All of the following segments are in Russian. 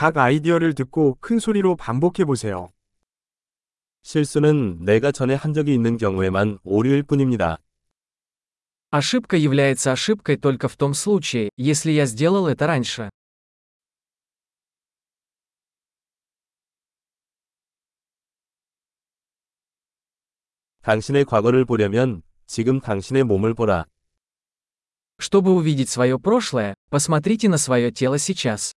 각 아이디어를 듣고 큰 소리로 반복해 보세요. 실수는 내가 전에 한 적이 있는 경우에만 오류일 뿐입니다. Ошибка является ошибкой только в том случае, если я сделал это раньше. 당신의 과거를 보려면 지금 당신의 몸을 보라. Чтобы увидеть свое прошлое, посмотрите на свое тело сейчас.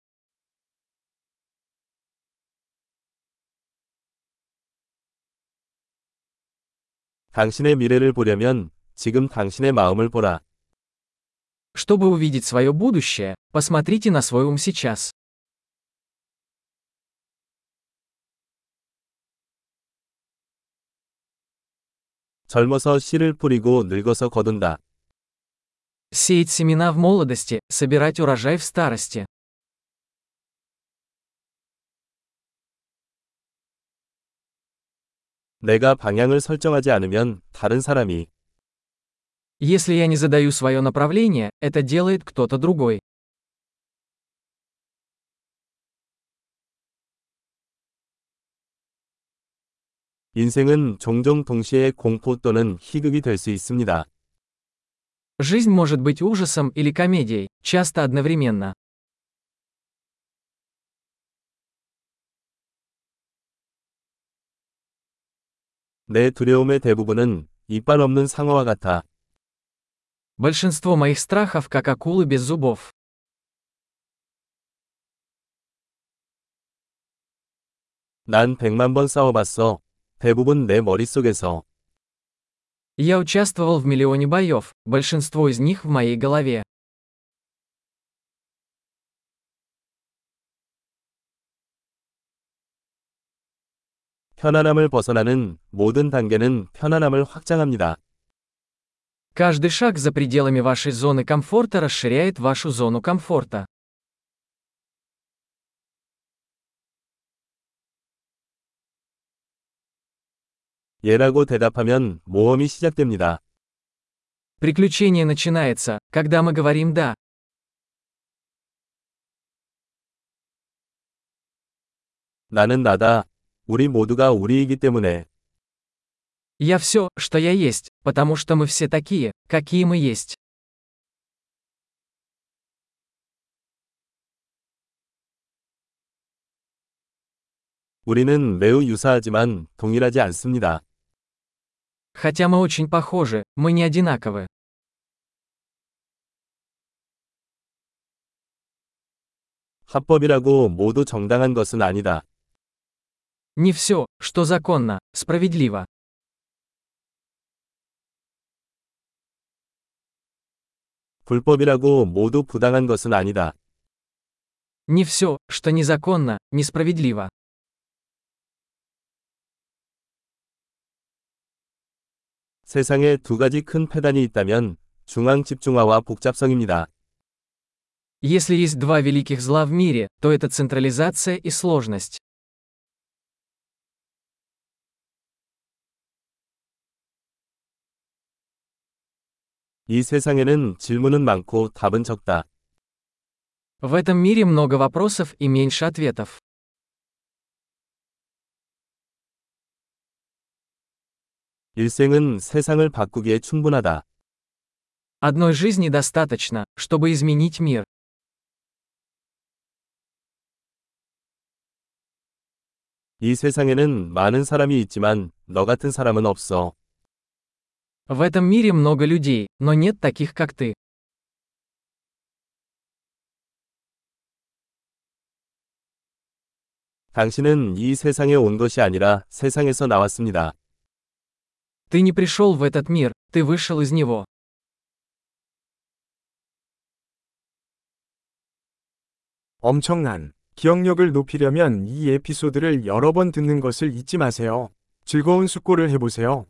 당신의 미래를 보려면 지금 당신의 마음을 보라. Чтобы увидеть свое будущее, посмотрите на свой ум сейчас. 젊어서 씨를 뿌리고 늙어서 거둔다. Сеять семена в молодости, собирать урожай в старости. 내가 방향을 설정하지 않으면 다른 사람이 Если я не задаю свое направление, это делает кто-то другой. 인생은 종종 동시에 공포 또는 희극이 될 수 있습니다. Жизнь может быть ужасом или комедией, часто одновременно. 내 두려움의 대부분은 이빨 없는 상어와 같아. Большинство моих страхов как акулы без зубов. 난 백만 번 싸워봤어. 대부분 내 머릿속에서. Я участвовал в миллионе боев, большинство из них в моей голове. 편안함을 벗어나는 모든 단계는 편안함을 확장합니다. Каждый шаг за пределами вашей зоны комфорта расширяет вашу зону комфорта. 예라고 대답하면 모험이 시작됩니다. Приключение начинается, когда мы говорим «да». 나는 나다. 우리 모두가 우리이기 때문에. Я все, что я есть, потому что мы все такие, какие мы есть. 우리는 매우 유사하지만 동일하지 않습니다. Хотя мы очень похожи, мы не одинаковы. 합법이라고 모두 정당한 것은 아니다. Не все, что законно, справедливо. 불법이라고 모두 부당한 것은 아니다. Не все, что незаконно, несправедливо. 세상에 두 가지 큰 패단이 있다면 중앙 집중화와 복잡성입니다. Если есть два великих зла в мире, то это централизация и сложность. 이 세상에는 질문은 많고 답은 적다. В этом мире много вопросов и меньше ответов. 일생은 세상을 바꾸기에 충분하다. Одной жизни достаточно, чтобы изменить мир. 이 세상에는 많은 사람이 있지만 너 같은 사람은 없어. В этом мире много людей, но нет таких, как ты. 당신은 이 세상에 온 것이 아니라 세상에서 나왔습니다. Ты не пришел в этот мир, ты вышел из него. 엄청난 기억력을 높이려면 이 에피소드를 여러 번 듣는 것을 잊지 마세요. 즐거운 숙고를 해보세요.